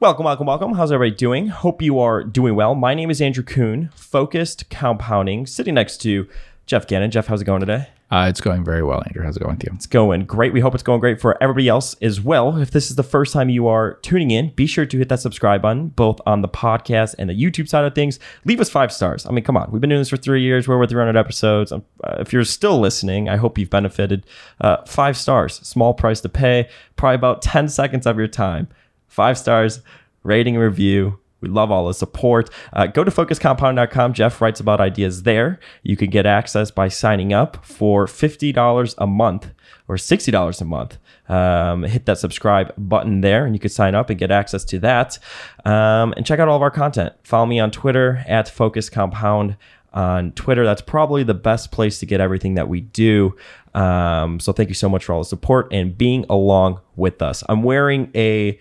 Welcome, welcome, welcome. How's everybody doing? Hope you are doing well. My name is Andrew Kuhn, focused compounding, sitting next to Jeff Gannon. Jeff, how's it going today? Uh, it's going very well, Andrew. How's it going with you? It's going great. We hope it's going great for everybody else as well. If this is the first time you are tuning in, be sure to hit that subscribe button, both on the podcast and the YouTube side of things. Leave us five stars. I mean, come on. We've been doing this for three years. We're over 300 episodes. Um, uh, if you're still listening, I hope you've benefited. Uh, five stars, small price to pay, probably about 10 seconds of your time. Five stars, rating and review. We love all the support. Uh, go to focusedcompounding.com. Jeff writes about ideas there. You can get access by signing up for $50 a month or $60 a month. Um, hit that subscribe button there and you can sign up and get access to that. Um, and check out all of our content. Follow me on Twitter at Focus Compound on Twitter. That's probably the best place to get everything that we do. Um, so thank you so much for all the support and being along with us. I'm wearing a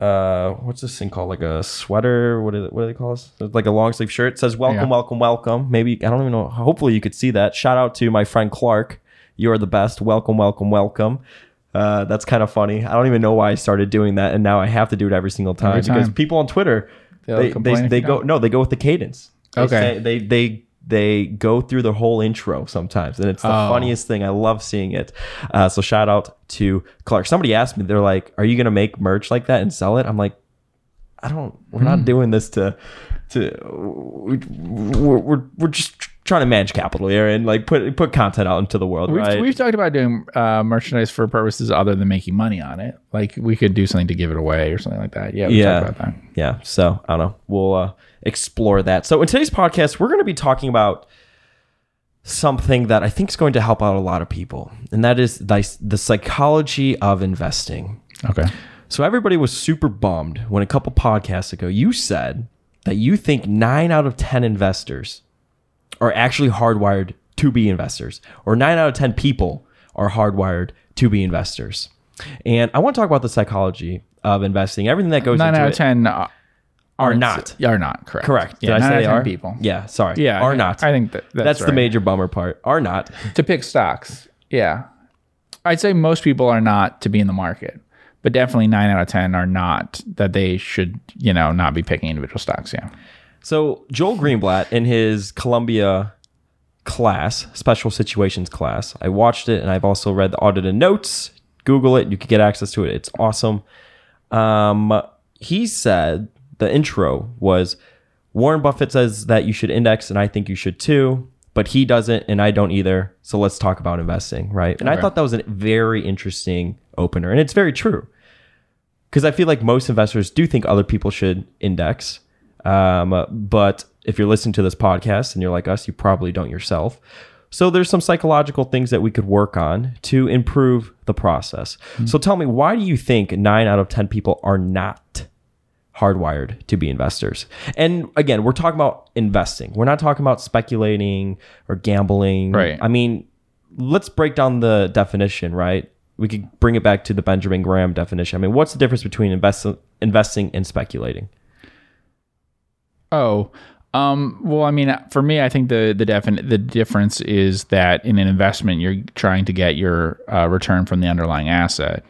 uh what's this thing called? Like a sweater? What is it what do they call this? Like a long sleeve shirt. It says welcome Yeah. welcome welcome. Maybe i don't even know hopefully you could see that. Shout out to my friend clark. You are the best. Welcome welcome welcome. Uh that's kind of funny. I don't even know why i started doing that and now i have to do it every single time, Every because people on twitter They'll they, they, they go no they go with the cadence. They Okay. say- they they they go through the whole intro sometimes and it's the Oh. funniest thing i love seeing it uh, so shout out to clark somebody asked me they're like are you gonna make merch like that and sell it i'm like i don't we're Hmm. not doing this to to we- we're, we're, we're just trying to manage capital here and like put put content out into the world We've, right we've talked about doing uh, merchandise for purposes other than making money on it. Like we could do something to give it away or something like that. Yeah, we Yeah. talked about that. yeah so i don't know we'll uh, explore that. So in today's podcast we're going to be talking about something that i think is going to help out a lot of people and that is the, the psychology of investing. Okay. so everybody was super bummed when a couple podcasts ago you said that you think 9 out of 10 investors are actually hardwired to be investors or 9 out of 10 people are hardwired to be investors. And i want to talk about the psychology of investing everything that goes Nine into out of ten are are not Are not correct. Correct. Did Yeah, I nine say out they of 10 are? people. Yeah, sorry. Yeah, Are I- not. I think that that's, that's the right. major bummer part. Are not. to pick stocks. Yeah, I'd say most people are not to be in the market, but definitely nine out of ten are not that they should you know not be picking individual stocks. Yeah. So Joel Greenblatt in his Columbia class, special situations class, I watched it and I've also read the audited notes. Google it, you can get access to it. It's awesome. Um, he said the intro was Warren Buffett says that you should index, and I think you should too, but he doesn't, and I don't either. So let's talk about investing, right? And I thought that was a very interesting opener, and it's very true because I feel like most investors do think other people should index. Um, but if you're listening to this podcast and you're like us, you probably don't yourself. So there's some psychological things that we could work on to improve the process. So tell me, why do you think nine out of 10 people are not hardwired to be investors? And again, we're talking about investing. We're not talking about speculating or gambling. Right. I mean, let's break down the definition, right? We could bring it back to the Benjamin Graham definition. I mean, what's the difference between invest- investing and speculating? Oh, um, well, I mean, for me, I think the the defin- the difference is that in an investment, you're trying to get your uh, return from the underlying asset,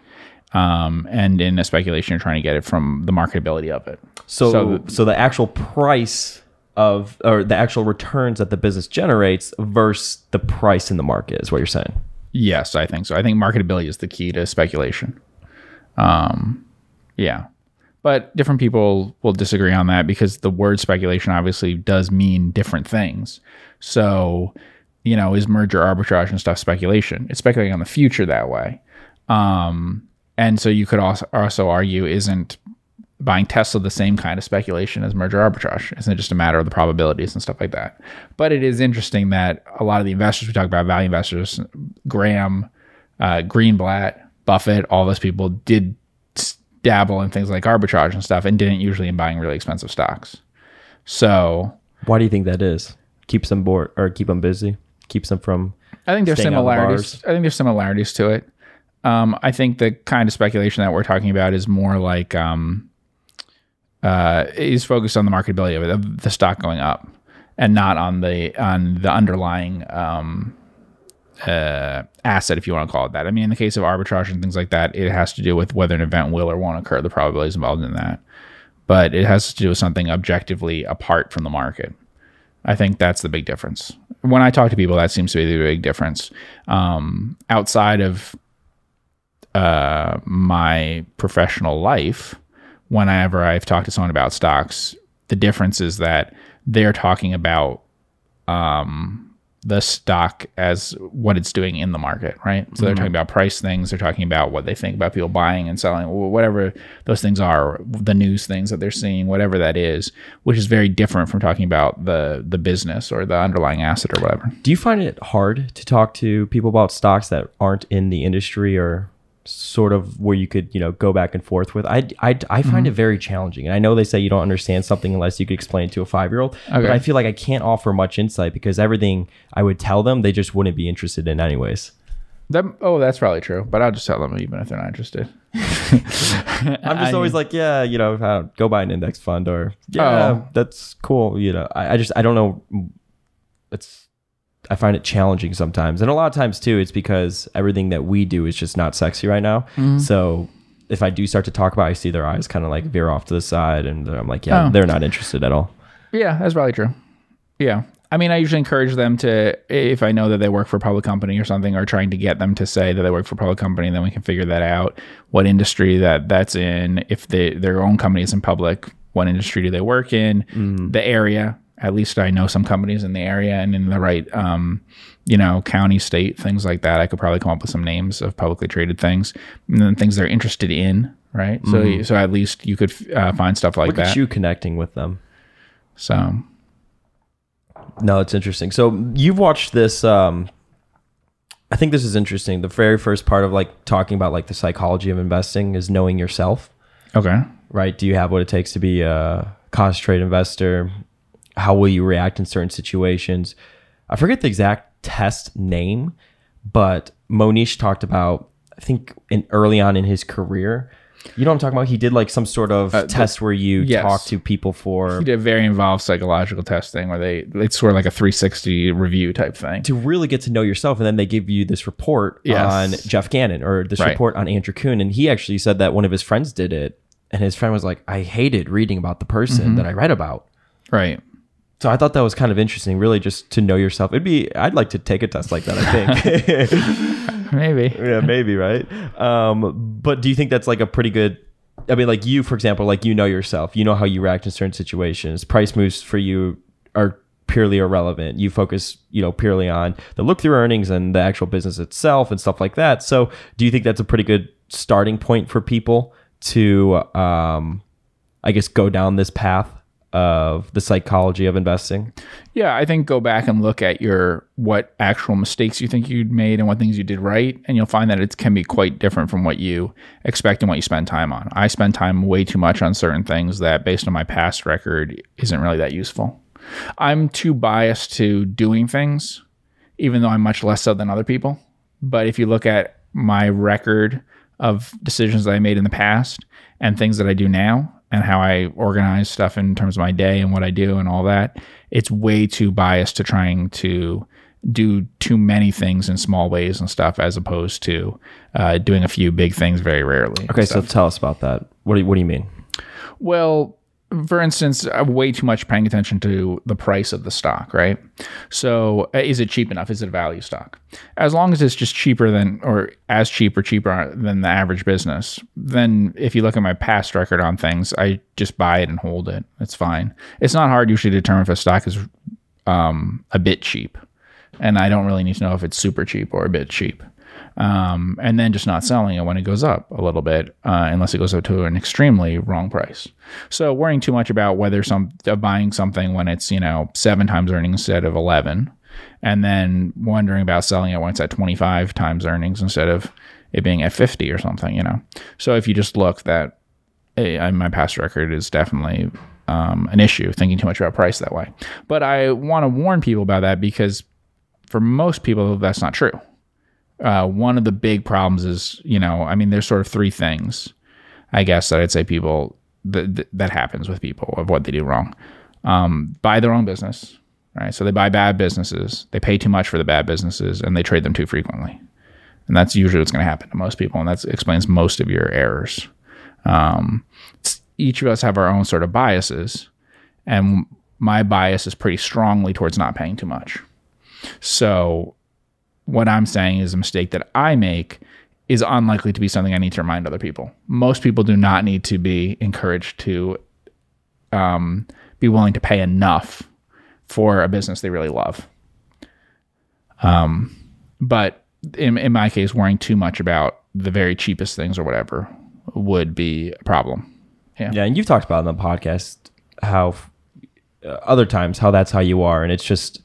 um, and in a speculation, you're trying to get it from the marketability of it. So, so, So- the actual price of or the actual returns that the business generates versus the price in the market is what you're saying. Yes, I think so. I think marketability is the key to speculation. Um, yeah, but different people will disagree on that because the word speculation obviously does mean different things. So, you know, is merger arbitrage and stuff speculation? It's speculating on the future that way. Um, and so you could also also argue isn't buying Tesla the same kind of speculation as merger arbitrage? Isn't it just a matter of the probabilities and stuff like that? But it is interesting that a lot of the investors we talk about, value investors, Graham, uh, Greenblatt, Buffett, all those people did dabble in things like arbitrage and stuff and didn't usually in buying really expensive stocks. So Why do you think that is? Keeps them bored or keep them busy? Keeps them from I think there's the similarities. I think there's similarities to it. Um, I think the kind of speculation that we're talking about is more like um, uh, is focused on the marketability of it, the stock going up, and not on the on the underlying um, uh, asset, if you want to call it that. I mean, in the case of arbitrage and things like that, it has to do with whether an event will or won't occur, the probabilities involved in that. but it has to do with something objectively apart from the market. I think that's the big difference. When I talk to people, that seems to be the big difference. Um, outside of uh, my professional life, whenever I've talked to someone about stocks, the difference is that they're talking about um, the stock as what it's doing in the market, right? So they're talking about price things. They're talking about what they think about people buying and selling, whatever those things are, the news things that they're seeing, whatever that is, which is very different from talking about the the business or the underlying asset or whatever. Do you find it hard to talk to people about stocks that aren't in the industry or sort of where you could, you know, go back and forth with? I, I, I find mm-hmm. it very challenging. And I know they say you don't understand something unless you could explain it to a five year old. But I feel like I can't offer much insight because everything I would tell them, they just wouldn't be interested in, anyways. That, oh, that's probably true. But I'll just tell them even if they're not interested. I'm just always like, yeah, you know, I don't- go buy an index fund or yeah, Oh. that's cool. You know, I, I just I don't know. It's I find it challenging sometimes, and a lot of times too, it's because everything that we do is just not sexy right now. Mm-hmm. So if I do start to talk about, it, I see their eyes kind of like veer off to the side, and I'm like, yeah, Oh. they're not interested at all. Yeah, that's probably true. Yeah. I mean, I usually encourage them to, if I know that they work for a public company or something, or trying to get them to say that they work for a public company, then we can figure that out. What industry that that's in, if they, their own company is in public, what industry do they work in, the area. At least I know some companies in the area and in the right, um, you know, county, state, things like that. I could probably come up with some names of publicly traded things and then things they're interested in, right? So, so at least you could uh, find stuff like Look that. at you connecting with them. So No, it's interesting. So you've watched this. Um, I think this is interesting. The very first part of like talking about like the psychology of investing is knowing yourself. okay. right? Do you have what it takes to be a concentrated investor? How will you react in certain situations? I forget the exact test name, but Mohnish talked about, I think, in early on in his career. You know what I'm talking about? He did like some sort of test where you yes. talk to people for He did a very involved psychological testing where they it's sort of like a 360 review type thing. to really get to know yourself. And then they give you this report Yes. on Jeff Gannon or this Right. report on Andrew Kuhn. And he actually said that one of his friends did it. And his friend was like, I hated reading about the person Mm-hmm. that I read about. Right. So I thought that was kind of interesting, really, just to know yourself. It'd be, I'd like to take a test like that. I think, Maybe. yeah, maybe, right? Um, but do you think that's like a pretty good? I mean, like you, for example, like you know yourself, you know how you react in certain situations. Price moves for you are purely irrelevant. You focus, you know, purely on the look through earnings and the actual business itself and stuff like that. So, do you think that's a pretty good starting point for people to, um, I guess, go down this path of the psychology of investing? Yeah, I think go back and look at your what actual mistakes you think you'd made and what things you did right, and you'll find that it can be quite different from what you expect and what you spend time on. I spend time way too much on certain things that, based on my past record, isn't really that useful. I'm too biased to doing things, even though I'm much less so than other people. But if you look at my record of decisions that I made in the past and things that I do now and how I organize stuff in terms of my day and what I do and all that, it's way too biased to trying to do too many things in small ways and stuff as opposed to uh, doing a few big things very rarely. Okay, so tell us about that. What do you, what do you mean? Well, for instance, way too much paying attention to the price of the stock, right? So, uh, is it cheap enough? Is it a value stock? As long as it's just cheaper than, or as cheap or cheaper than the average business, then if you look at my past record on things, I just buy it and hold it. It's fine. It's not hard usually to determine if a stock is um, a bit cheap, and I don't really need to know if it's super cheap or a bit cheap um, and then just not selling it when it goes up a little bit, uh, unless it goes up to an extremely wrong price. So worrying too much about whether some uh, buying something when it's you know seven times earnings instead of eleven, and then wondering about selling it when it's at twenty five times earnings instead of it being at fifty or something, you know. So if you just look that, hey, I- my past record is definitely um, an issue, thinking too much about price that way. But I want to warn people about that because for most people that's not true uh, one of the big problems is, you know, I mean, there's sort of three things, I guess, that I'd say people that that happens with people of what they do wrong. Um, buy the wrong business, right? So they buy bad businesses, they pay too much for the bad businesses, and they trade them too frequently, and that's usually what's going to happen to most people, and that explains most of your errors. Um, each of us have our own sort of biases, and my bias is pretty strongly towards not paying too much. So, what I'm saying is a mistake that I make is unlikely to be something I need to remind other people. Most people do not need to be encouraged to um, be willing to pay enough for a business they really love. Um, but in, in my case, worrying too much about the very cheapest things or whatever would be a problem. Yeah. Yeah, and you've talked about in the podcast how uh, other times how that's how you are, and it's just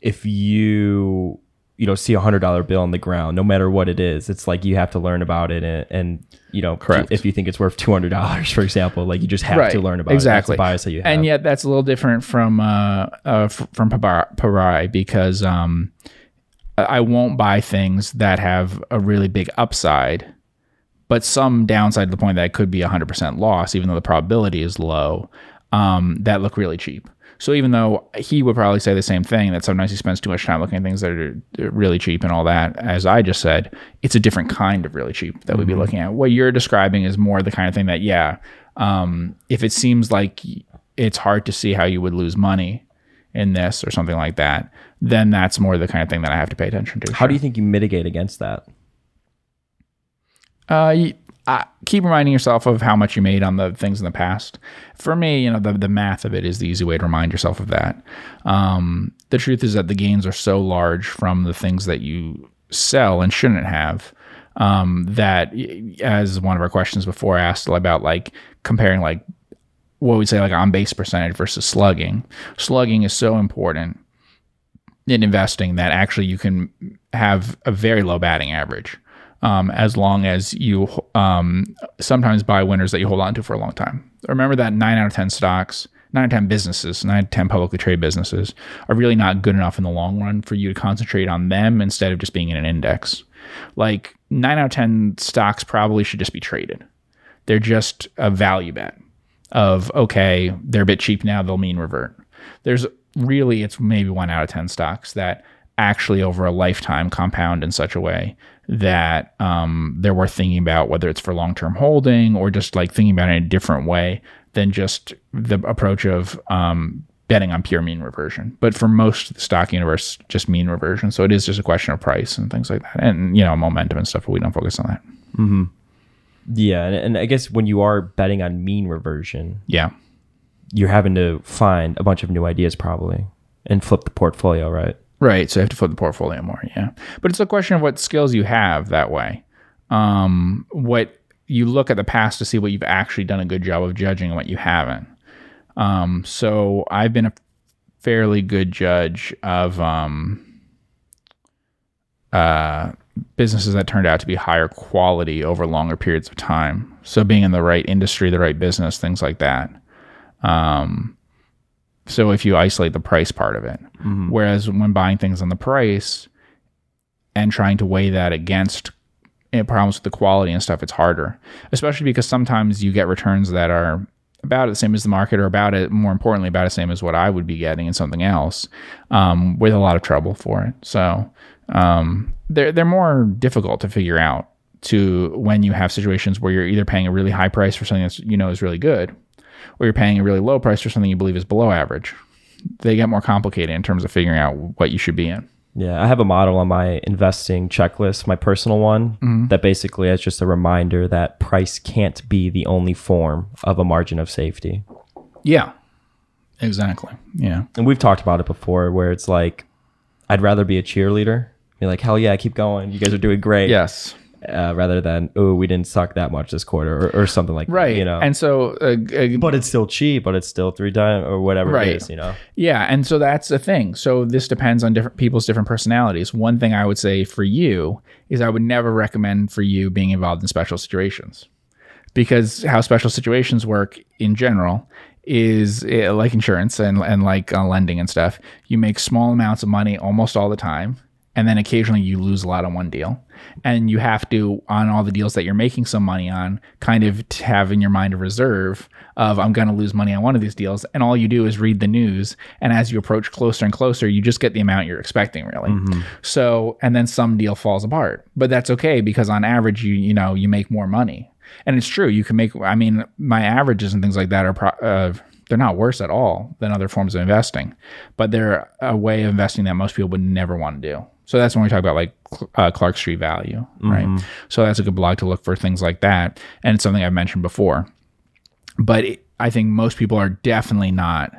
if you you know see a hundred dollar bill on the ground, no matter what it is, it's like you have to learn about it, and, and you know, Correct. if you think it's worth two hundred dollars, for example, like you just have to learn about exactly. it. That's the bias that you have. And yet, that's a little different from uh, uh from Pabrai because um, I won't buy things that have a really big upside, but some downside to the point that it could be a hundred percent loss, even though the probability is low. Um, that look really cheap. So even though he would probably say the same thing that sometimes he spends too much time looking at things that are really cheap and all that, as I just said, it's a different kind of really cheap that we'd be looking at. What you're describing is more the kind of thing that, yeah, um, if it seems like it's hard to see how you would lose money in this or something like that, then that's more the kind of thing that I have to pay attention to. how do you think you mitigate against that? Uh, keep reminding yourself of how much you made on the things in the past. For me, you know, the, the math of it is the easy way to remind yourself of that. Um, the truth is that the gains are so large from the things that you sell and shouldn't have um, that, as one of our questions before asked about like comparing like what we'd say like on base percentage versus slugging. Slugging is so important in investing that actually you can have a very low batting average um, as long as you um, sometimes buy winners that you hold on to for a long time. Remember that nine out of 10 stocks, nine out of 10 businesses, nine out of 10 publicly traded businesses are really not good enough in the long run for you to concentrate on them instead of just being in an index. Like nine out of 10 stocks probably should just be traded. They're just a value bet of, okay, they're a bit cheap now, they'll mean revert. There's really, it's maybe one out of 10 stocks that actually over a lifetime compound in such a way that um, they're worth thinking about whether it's for long-term holding or just like thinking about it in a different way than just the approach of um, betting on pure mean reversion. But for most of the stock universe, just mean reversion. So it is just a question of price and things like that, and you know momentum and stuff. But we don't focus on that. Yeah, and, and I guess when you are betting on mean reversion, Yeah, you're having to find a bunch of new ideas probably and flip the portfolio, right? Right. So you have to flip the portfolio more. Yeah. But it's a question of what skills you have that way. Um, what you look at the past to see what you've actually done a good job of judging and what you haven't. Um, so I've been a fairly good judge of um, uh, businesses that turned out to be higher quality over longer periods of time. So being in the right industry, the right business, things like that. Um, so if you isolate the price part of it, whereas when buying things on the price and trying to weigh that against eh, problems with the quality and stuff, it's harder, especially because sometimes you get returns that are about the same as the market or about it, more importantly, about the same as what I would be getting in something else um, with a lot of trouble for it. So um, they're, they're more difficult to figure out to when you have situations where you're either paying a really high price for something that's you know is really good or you're paying a really low price for something you believe is below average. They get more complicated in terms of figuring out what you should be in. Yeah, I have a model on my investing checklist, my personal one, mm-hmm. that basically is just a reminder that price can't be the only form of a margin of safety. Yeah. Exactly. Yeah. And we've talked about it before where it's like, I'd rather be a cheerleader, be like, hell yeah, keep going. You guys are doing great. Yes. Uh, rather than, oh, we didn't suck that much this quarter or, or something like Right. that, you know. And so, uh, uh, but it's still cheap, but it's still three times or whatever Right. it is, you know. yeah. And so that's the thing. So this depends on different people's different personalities. One thing I would say for you is I would never recommend for you being involved in special situations because how special situations work in general is eh, like insurance and, and like uh, lending and stuff. You make small amounts of money almost all the time. And then occasionally you lose a lot on one deal. And you have to, on all the deals that you're making some money on, kind of have in your mind a reserve of, I'm going to lose money on one of these deals. And all you do is read the news. And as you approach closer and closer, you just get the amount you're expecting, really. So, and then some deal falls apart. But that's okay because on average, you, you know, you make more money. and it's true. You can make. I mean, my averages and things like that are. Pro, uh, they're not worse at all than other forms of investing, but they're a way of investing that most people would never want to do. So that's when we talk about like uh, Clark Street value, right? Mm-hmm. So that's a good blog to look for things like that, and it's something I've mentioned before. But it, I think most people are definitely not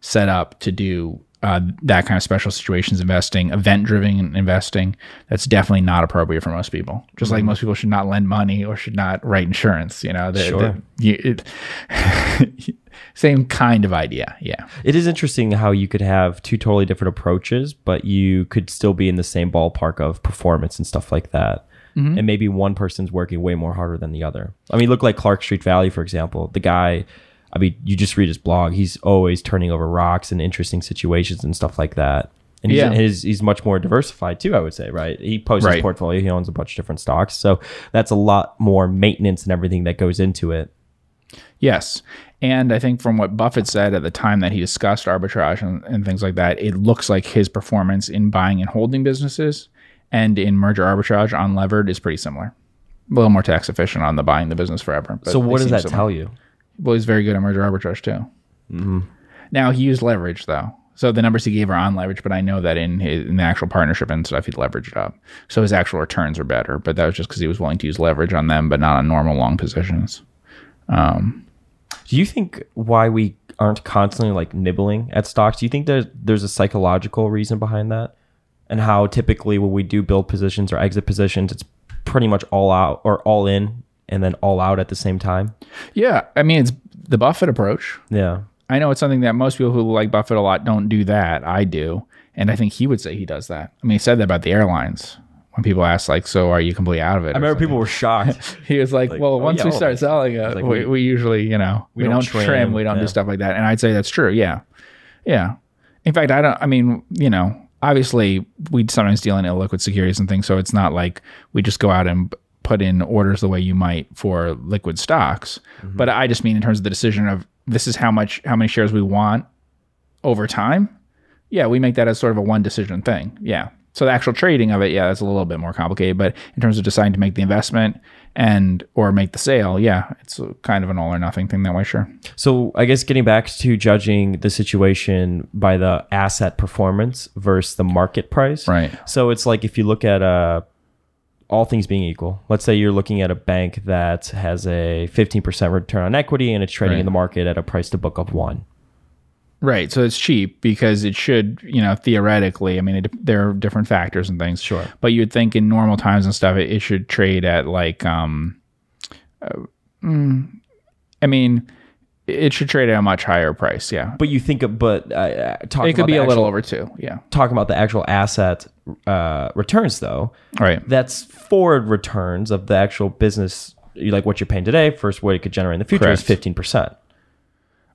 set up to do uh, that kind of special situations investing, event driven investing. That's definitely not appropriate for most people. Just like most people should not lend money or should not write insurance. You know, the, Sure. the- you, it, same kind of idea. Yeah. It is interesting how you could have two totally different approaches, but you could still be in the same ballpark of performance and stuff like that. And maybe one person's working way more harder than the other. I mean, look like Clark Street Value, for example. The guy, I mean, you just read his blog. He's always turning over rocks and interesting situations and stuff like that. And he's, Yeah. he's, he's much more diversified too, I would say, right? He posts his portfolio. He owns a bunch of different stocks. So that's a lot more maintenance and everything that goes into it. Yes. And I think from what Buffett said at the time that he discussed arbitrage and, and things like that, it looks like his performance in buying and holding businesses and in merger arbitrage unlevered is pretty similar. A little more tax efficient on the buying the business forever. So what does that similar. tell you? Well, he's very good at merger arbitrage too. Mm-hmm. Now he used leverage though, so the numbers he gave are on leverage. But I know that in his, in the actual partnership and stuff, he leveraged up, so his actual returns are better. But that was just because he was willing to use leverage on them, but not on normal long positions. Do you think why we aren't constantly like nibbling at stocks? Do you think there's there's a psychological reason behind that? And how typically when we do build positions or exit positions, it's pretty much all out or all in and then all out at the same time. Yeah, I mean it's the Buffett approach. Yeah. I know it's something that most people who like Buffett a lot don't do that. I do, and I think he would say he does that. I mean, he said that about the airlines when people ask like, "So are you completely out of it?" I remember people were shocked. He was like, "Well, oh, once yeah, we start selling it, like, we, we- we usually, you know, we, don't don't, trim, trim, we don't yeah. do stuff like that." And I'd say that's true. Yeah, yeah. In fact, I don't. I mean, you know, obviously, we sometimes deal in illiquid securities and things, so it's not like we just go out and put in orders the way you might for liquid stocks. Mm-hmm. But I just mean in terms of the decision of this is how much, how many shares we want over time. Yeah, we make that as sort of a one decision thing. Yeah. So the actual trading of it, yeah, that's a little bit more complicated. But in terms of deciding to make the investment and or make the sale, yeah, it's kind of an all or nothing thing that way. Sure. So I guess getting back to judging the situation by the asset performance versus the market price. Right. So it's like if you look at uh, all things being equal, let's say you're looking at a bank that has a 15% return on equity and it's trading Right. in the market at a price to book of one. Right. So it's cheap because it should, you know, theoretically, I mean, it, there are different factors and things. Sure. But you'd think in normal times and stuff, it, it should trade at like, um, uh, mm, I mean, it should trade at a much higher price. Yeah. But you think, of, but uh, uh, talking It could about be a little over two. Yeah. Talking about the actual asset uh, returns, though, Right. that's forward returns of the actual business, like what you're paying today, versus what it could generate in the future is 15%.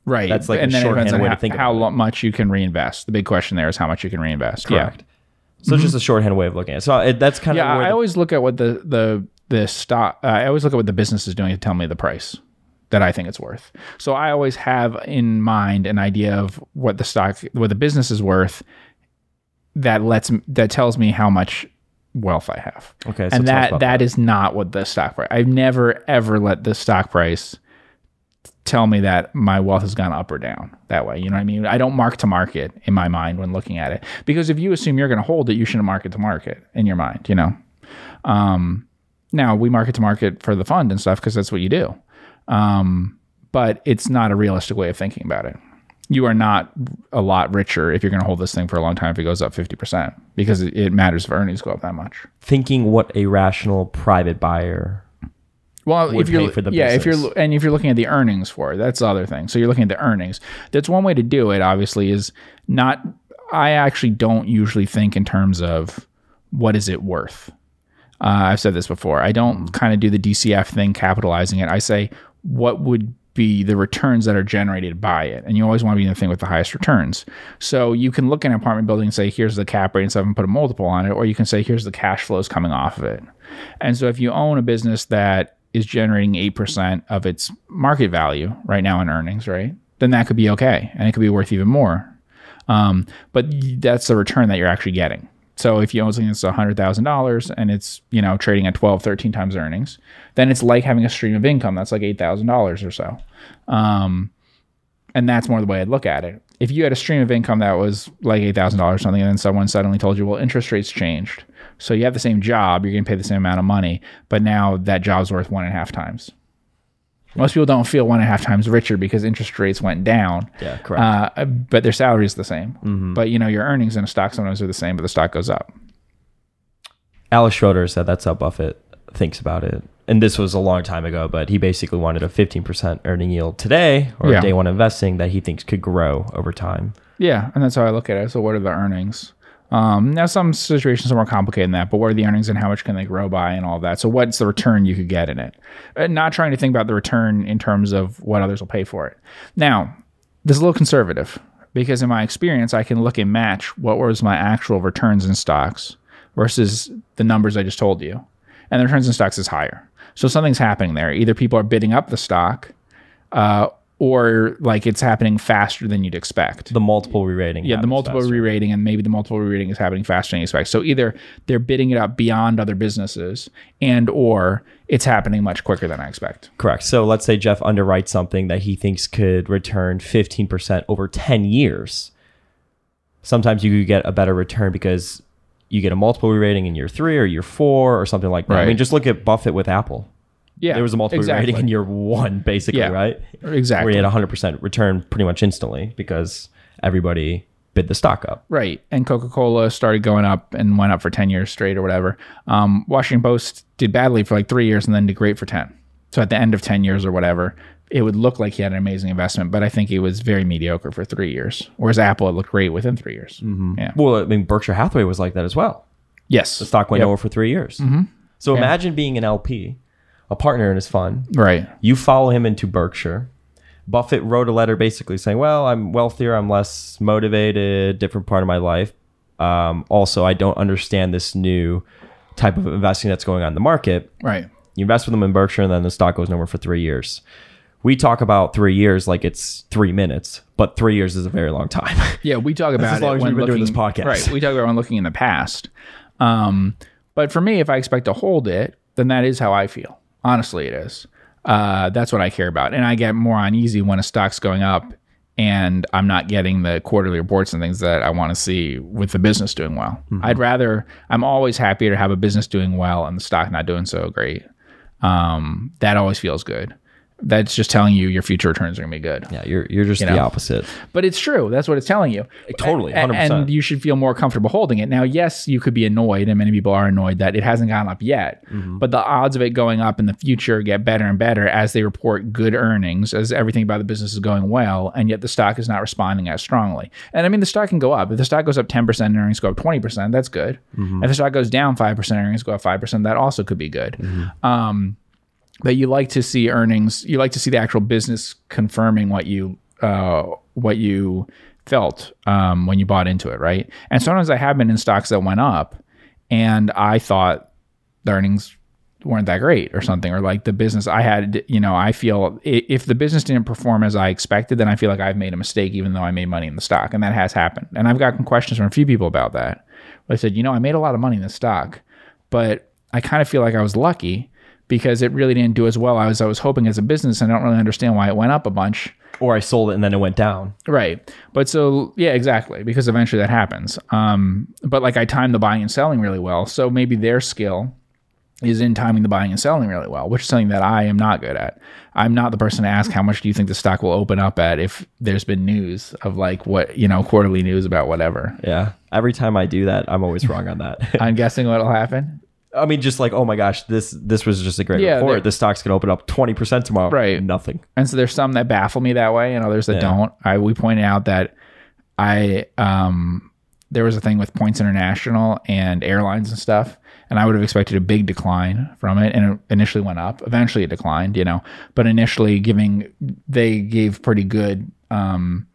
Right. That's like and a then it shorthand way to think how about much you can reinvest. The big question there is how much you can reinvest. Correct. So it's just a shorthand way of looking at it. So it, that's kind Yeah. of Yeah. I the- always look at what the, the, the stock, uh, I always look at what the business is doing to tell me the price that I think it's worth. So I always have in mind an idea of what the stock, what the business is worth that lets, that tells me how much wealth I have. Okay, so and us that, that is not what the stock price, I've never ever let the stock price tell me that my wealth has gone up or down that way. You know what I mean? I don't mark to market in my mind when looking at it because if you assume you're going to hold it, you shouldn't market to market in your mind, you know? Um, now we market to market for the fund and stuff because that's what you do. Um, but it's not a realistic way of thinking about it. You are not a lot richer if you're going to hold this thing for a long time if it goes up 50% because it, it matters if earnings go up that much. thinking what a rational private buyer. Well, if you're pay for the yeah, if you're and if you're looking at the earnings for it, that's the other thing. So you're looking at the earnings. That's one way to do it. Obviously, is not. I actually don't usually think in terms of what is it worth. Uh, I've said this before. I don't kind of do the DCF thing, capitalizing it. I say what would be the returns that are generated by it, and you always want to be in the thing with the highest returns. So you can look at an apartment building and say, here's the cap rate and stuff, and put a multiple on it, or you can say, here's the cash flows coming off of it. And so if you own a business that is generating 8% of its market value right now in earnings, right? Then that could be okay. And it could be worth even more. Um, but that's the return that you're actually getting. So if you own something that's $100,000 and it's, you know, trading at 12, 13 times earnings, then it's like having a stream of income that's like $8,000 or so. Um, and that's more the way I'd look at it. If you had a stream of income that was like $8,000 or something, and then someone suddenly told you, well, interest rates changed. So you have the same job, you're going to pay the same amount of money, but now that job's worth one and a half times. Most people don't feel one and a half times richer because interest rates went down. Yeah, correct. Uh, but their salary is the same. But you know, your earnings in a stock sometimes are the same, but the stock goes up. Alice Schroeder said that's how Buffett thinks about it. And this was a long time ago, but he basically wanted a 15% earning yield today or Yeah. day one investing that he thinks could grow over time. Yeah, and that's how I look at it. So, what are the earnings? Um, now, some situations are more complicated than that, but what are the earnings and how much can they grow by and all that? So, what's the return you could get in it? Uh, not trying to think about the return in terms of what others will pay for it. Now, this is a little conservative because, in my experience, I can look and match what was my actual returns in stocks versus the numbers I just told you, and the returns in stocks is higher. So something's happening there. Either people are bidding up the stock, uh, or like it's happening faster than you'd expect. The multiple re-rating. Yeah, the multiple faster. re-rating and maybe the multiple re-rating is happening faster than you expect. So either they're bidding it up beyond other businesses and or it's happening much quicker than I expect. Correct. So let's say Jeff underwrites something that he thinks could return 15% over 10 years. Sometimes you could get a better return because you get a multiple re-rating in year three or year four or something like that. I mean, just look at Buffett with Apple. Yeah. There was a multiple exactly. re-rating in year one, basically, Yeah. right? Exactly. Where he had a 100% return pretty much instantly because everybody bid the stock up. Right. And Coca Cola started going up and went up for 10 years straight or whatever. Um, Washington Post did badly for like three years and then did great for 10. So at the end of 10 years or whatever, it would look like he had an amazing investment, but I think it was very mediocre for three years. Whereas Apple, it looked great within three years. Mm-hmm. Yeah. Well, I mean, Berkshire Hathaway was like that as well. Yes. The stock went Yep. over for three years. So imagine being an LP, a partner in his fund. Right. You follow him into Berkshire. Buffett wrote a letter basically saying, "Well, I'm wealthier, I'm less motivated, different part of my life. Um, also, I don't understand this new type of investing that's going on in the market. Right. You invest with them in Berkshire, and then the stock goes nowhere for three years. We talk about three years like it's three minutes, but three years is a very long time. Yeah, we talk about as long it as we've been looking, doing this podcast. Right, we talk about when looking in the past. Um, but for me, if I expect to hold it, then that is how I feel. Honestly, it is. Uh, that's what I care about, and I get more uneasy when a stock's going up and I'm not getting the quarterly reports and things that I want to see with the business doing well. Mm-hmm. I'd rather. I'm always happier to have a business doing well and the stock not doing so great. Um, that always feels good. That's just telling you your future returns are gonna be good. yeah, you're you're just the know. opposite. But it's true. That's what it's telling you. Totally, 100%. And you should feel more comfortable holding it. Now, yes, you could be annoyed, and many people are annoyed that it hasn't gone up yet. Mm-hmm. But the odds of it going up in the future get better and better as they report good earnings, as everything about the business is going well, and yet the stock is not responding as strongly. And I mean, the stock can go up. If the stock goes up 10% and earnings go up 20%, that's good. Mm-hmm. If the stock goes down 5% and earnings go up 5%, that also could be good. Mm-hmm. Um, but you like to see earnings you like to see the actual business confirming what you uh, what you felt um, when you bought into it right? And sometimes i have been in stocks that went up and i thought the earnings weren't that great or something or like the business i had you know i feel if the business didn't perform as i expected then i feel like i've made a mistake even though i made money in the stock and that has happened. And i've gotten questions from a few people about that. I said you know i made a lot of money in the stock but i kind of feel like i was lucky because it really didn't do as well as I was hoping as a business. And I don't really understand why it went up a bunch. Or I sold it and then it went down. Right. But so, yeah, exactly. Because eventually that happens. Um, but like I timed the buying and selling really well. So maybe their skill is in timing the buying and selling really well, which is something that I am not good at. I'm not the person to ask how much do you think the stock will open up at if there's been news of like what, you know, quarterly news about whatever. Yeah. Every time I do that, I'm always wrong on that. I'm guessing what'll happen. I mean, just like, oh my gosh, this this was just a great Yeah, they're- report. The stock's gonna open up twenty percent tomorrow. Right. Nothing. And so there's some that baffle me that way and others that Yeah. don't. I we pointed out that I um there was a thing with points international and airlines and stuff and I would have expected a big decline from it and it initially went up. Eventually it declined, you know. But initially giving they gave pretty good um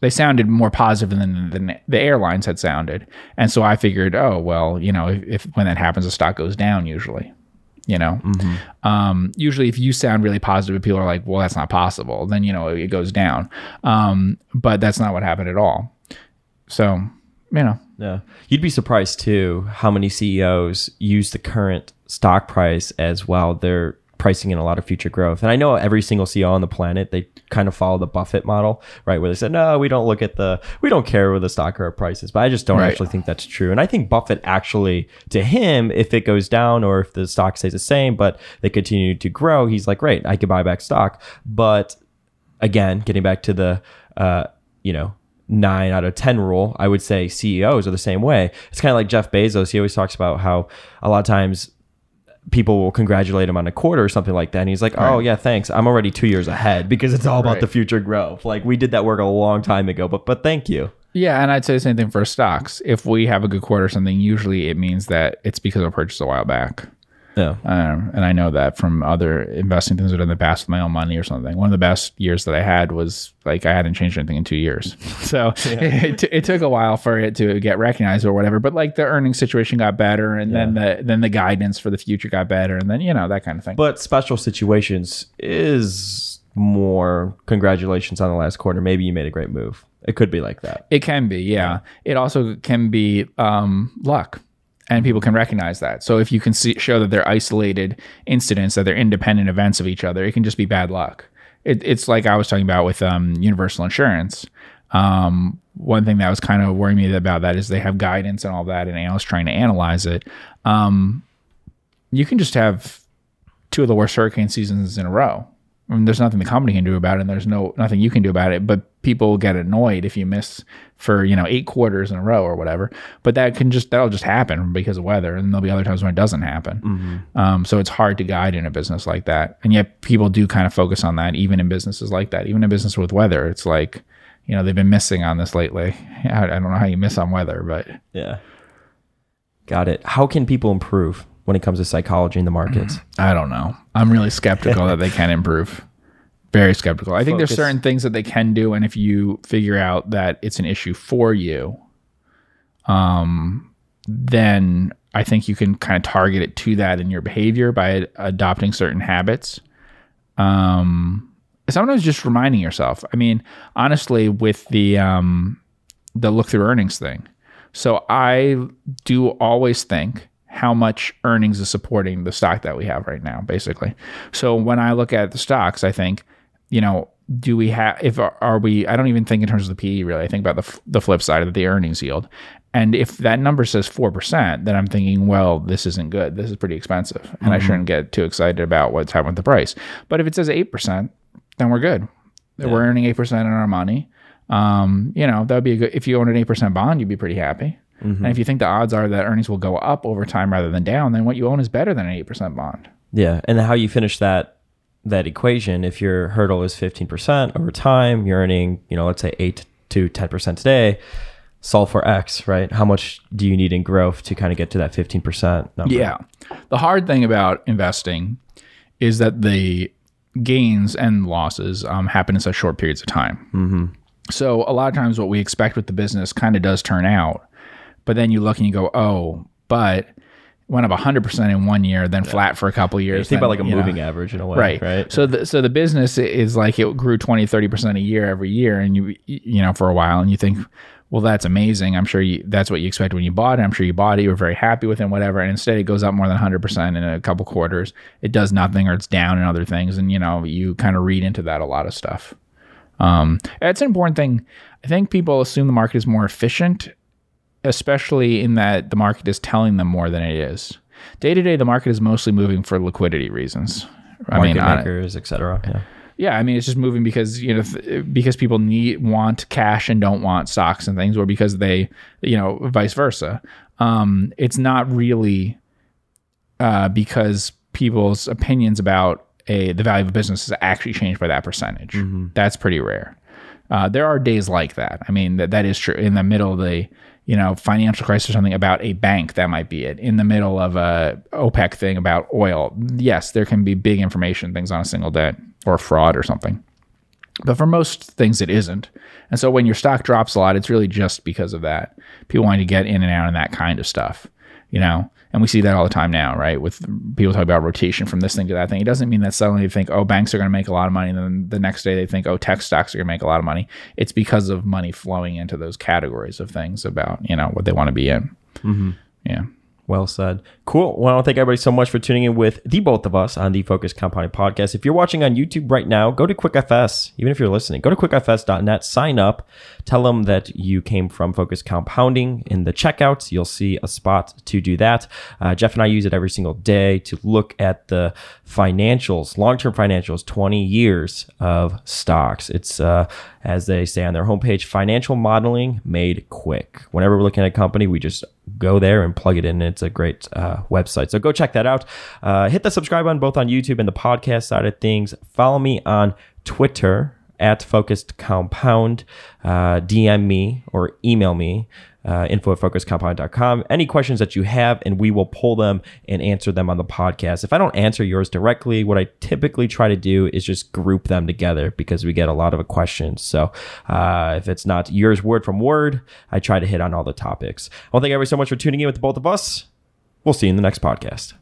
they sounded more positive than, than the airlines had sounded. And so I figured, oh, well, you know, if, if when that happens, the stock goes down usually, you know. Um, usually, if you sound really positive, people are like, well, that's not possible. Then, you know, it goes down. Um, but that's not what happened at all. So, you know, Yeah. You'd be surprised too how many CEOs use the current stock price as well. They're pricing in a lot of future growth. And I know every single CEO on the planet, they kind of follow the Buffett model, right? Where they said, no, we don't look at the, we don't care where the stock or price is. But I just don't Right. actually think that's true. And I think Buffett actually, to him, if it goes down or if the stock stays the same, but they continue to grow, he's like, great, I could buy back stock. But again, getting back to the, uh, you know, nine out of 10 rule, I would say CEOs are the same way. It's kind of like Jeff Bezos. He always talks about how a lot of times people will congratulate him on a quarter or something like that. And he's like, oh, yeah, thanks. I'm already two years ahead because it's all about Right. the future growth. Like we did that work a long time ago, but, but thank you. Yeah, and I'd say the same thing for stocks. If we have a good quarter or something, usually it means that it's because of a purchase a while back. Yeah. Um, and I know that from other investing things I've done in the past with my own money or something. One of the best years that I had was like I hadn't changed anything in two years. So it, it took a while for it to get recognized or whatever. But like the earnings situation got better, and then the then the guidance for the future got better, and then you know that kind of thing. But special situations is more congratulations on the last quarter. Maybe you made a great move. It could be like that. It can be, yeah. It also can be um, luck, and people can recognize that. So if you can see, show that they're isolated incidents, that they're independent events of each other, it can just be bad luck. It, it's like I was talking about with um, Universal Insurance. Um, one thing that was kind of worrying me about that is they have guidance and all that, and analysts trying to analyze it. Um, you can just have two of the worst hurricane seasons in a row. I mean, there's nothing the company can do about it, and there's no nothing you can do about it. But people get annoyed if you miss for you know eight quarters in a row or whatever. But that can just that'll just happen because of weather, and there'll be other times when it doesn't happen. Um, so it's hard to guide in a business like that, and yet people do kind of focus on that, even in businesses like that, even in business with weather. It's like you know they've been missing on this lately. I, I don't know how you miss on weather, but Yeah. Got it. How can people improve when it comes to psychology in the markets? I don't know. I'm really skeptical that they can improve. Very skeptical. I think there's certain things that they can do, and if you figure out that it's an issue for you, um, then I think you can kind of target it to that in your behavior by adopting certain habits. Um, sometimes just reminding yourself. I mean, honestly, with the um, the look through earnings thing. So I do always think how much earnings is supporting the stock that we have right now, basically. So when I look at the stocks, I think, you know, do we have, if are we, I don't even think in terms of the PE really, I think about the, f- the flip side of the earnings yield. And if that number says 4%, then I'm thinking, well, this isn't good. This is pretty expensive. And I shouldn't get too excited about what's happening with the price. But if it says 8%, then we're good. We're earning 8% on our money. Um, you know, that would be a good, if you own an 8% bond, you'd be pretty happy. And if you think the odds are that earnings will go up over time rather than down, then what you own is better than an 8% bond. Yeah, and how you finish that that equation, if your hurdle is 15% over time, you're earning, you know, let's say 8 to 10% today, solve for X, right? How much do you need in growth to kind of get to that 15% number? Yeah. The hard thing about investing is that the gains and losses um, happen in such short periods of time. Mm-hmm. So a lot of times, what we expect with the business kind of does turn out, but then you look and you go, "Oh, but went up 100% in one year, then flat for a couple years." Think then, about like a you know, moving average in a way, right. right? so the so the business is like it grew 20 30% a year every year and you you know for a while and you think well that's amazing. I'm sure you, that's what you expected when you bought it. I'm sure you bought it. You were very happy with it and whatever and instead it goes up more than 100% in a couple quarters. It does nothing or it's down in other things and you know you kind of read into that a lot of stuff. Um, it's an important thing. I think people assume the market is more efficient especially in that the market is telling them more than it is day to day the market is mostly moving for liquidity reasons I Market mean, makers, et cetera. Yeah. yeah, I mean, it's just moving because you know th- because people need want cash and don't want stocks and things, or because they you know vice versa. Um, it's not really uh, because people's opinions about a the value of a business has actually changed by that percentage. That's pretty rare. Uh, there are days like that. I mean, that that is true. In the middle of the you know financial crisis or something about a bank, that might be it. In the middle of a OPEC thing about oil, yes, there can be big information things on a single day or fraud or something. But for most things, it isn't. And so when your stock drops a lot, it's really just because of that. People wanting to get in and out and that kind of stuff. You know, And we see that all the time now, right? With people talk about rotation from this thing to that thing. It doesn't mean that suddenly they think, oh, banks are going to make a lot of money. And then the next day they think, oh, tech stocks are going to make a lot of money. It's because of money flowing into those categories of things about, you know, what they want to be in. Mm-hmm. Yeah. Well said. Cool. Well, I want to thank everybody so much for tuning in with the both of us on the Focus Compounding Podcast. If you're watching on YouTube right now, go to QuickFS. Even if you're listening, go to quickfs.net, sign up, tell them that you came from Focus Compounding. In the checkouts, you'll see a spot to do that. Uh, Jeff and I use it every single day to look at the financials, long term financials, 20 years of stocks. It's, uh, as they say on their homepage, financial modeling made quick. Whenever we're looking at a company, we just go there and plug it in. It's a great uh, website. So go check that out. Uh, hit the subscribe button both on YouTube and the podcast side of things. Follow me on Twitter at focused compound. Uh, DM me or email me uh, info at focusedcompound.com. Any questions that you have, and we will pull them and answer them on the podcast. If I don't answer yours directly, what I typically try to do is just group them together because we get a lot of questions. So uh, if it's not yours word from word, I try to hit on all the topics. I want to thank so much for tuning in with both of us. We'll see you in the next podcast.